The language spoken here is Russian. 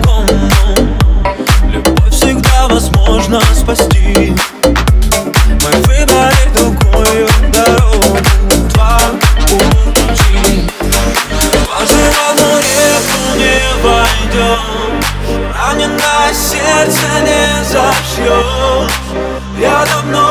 по-другому Любовь всегда возможно спасти. Мы выбрали другую дорогу. Два ума пути. Даже в одну реку не войдем Раненое сердце не зашьешь Я давно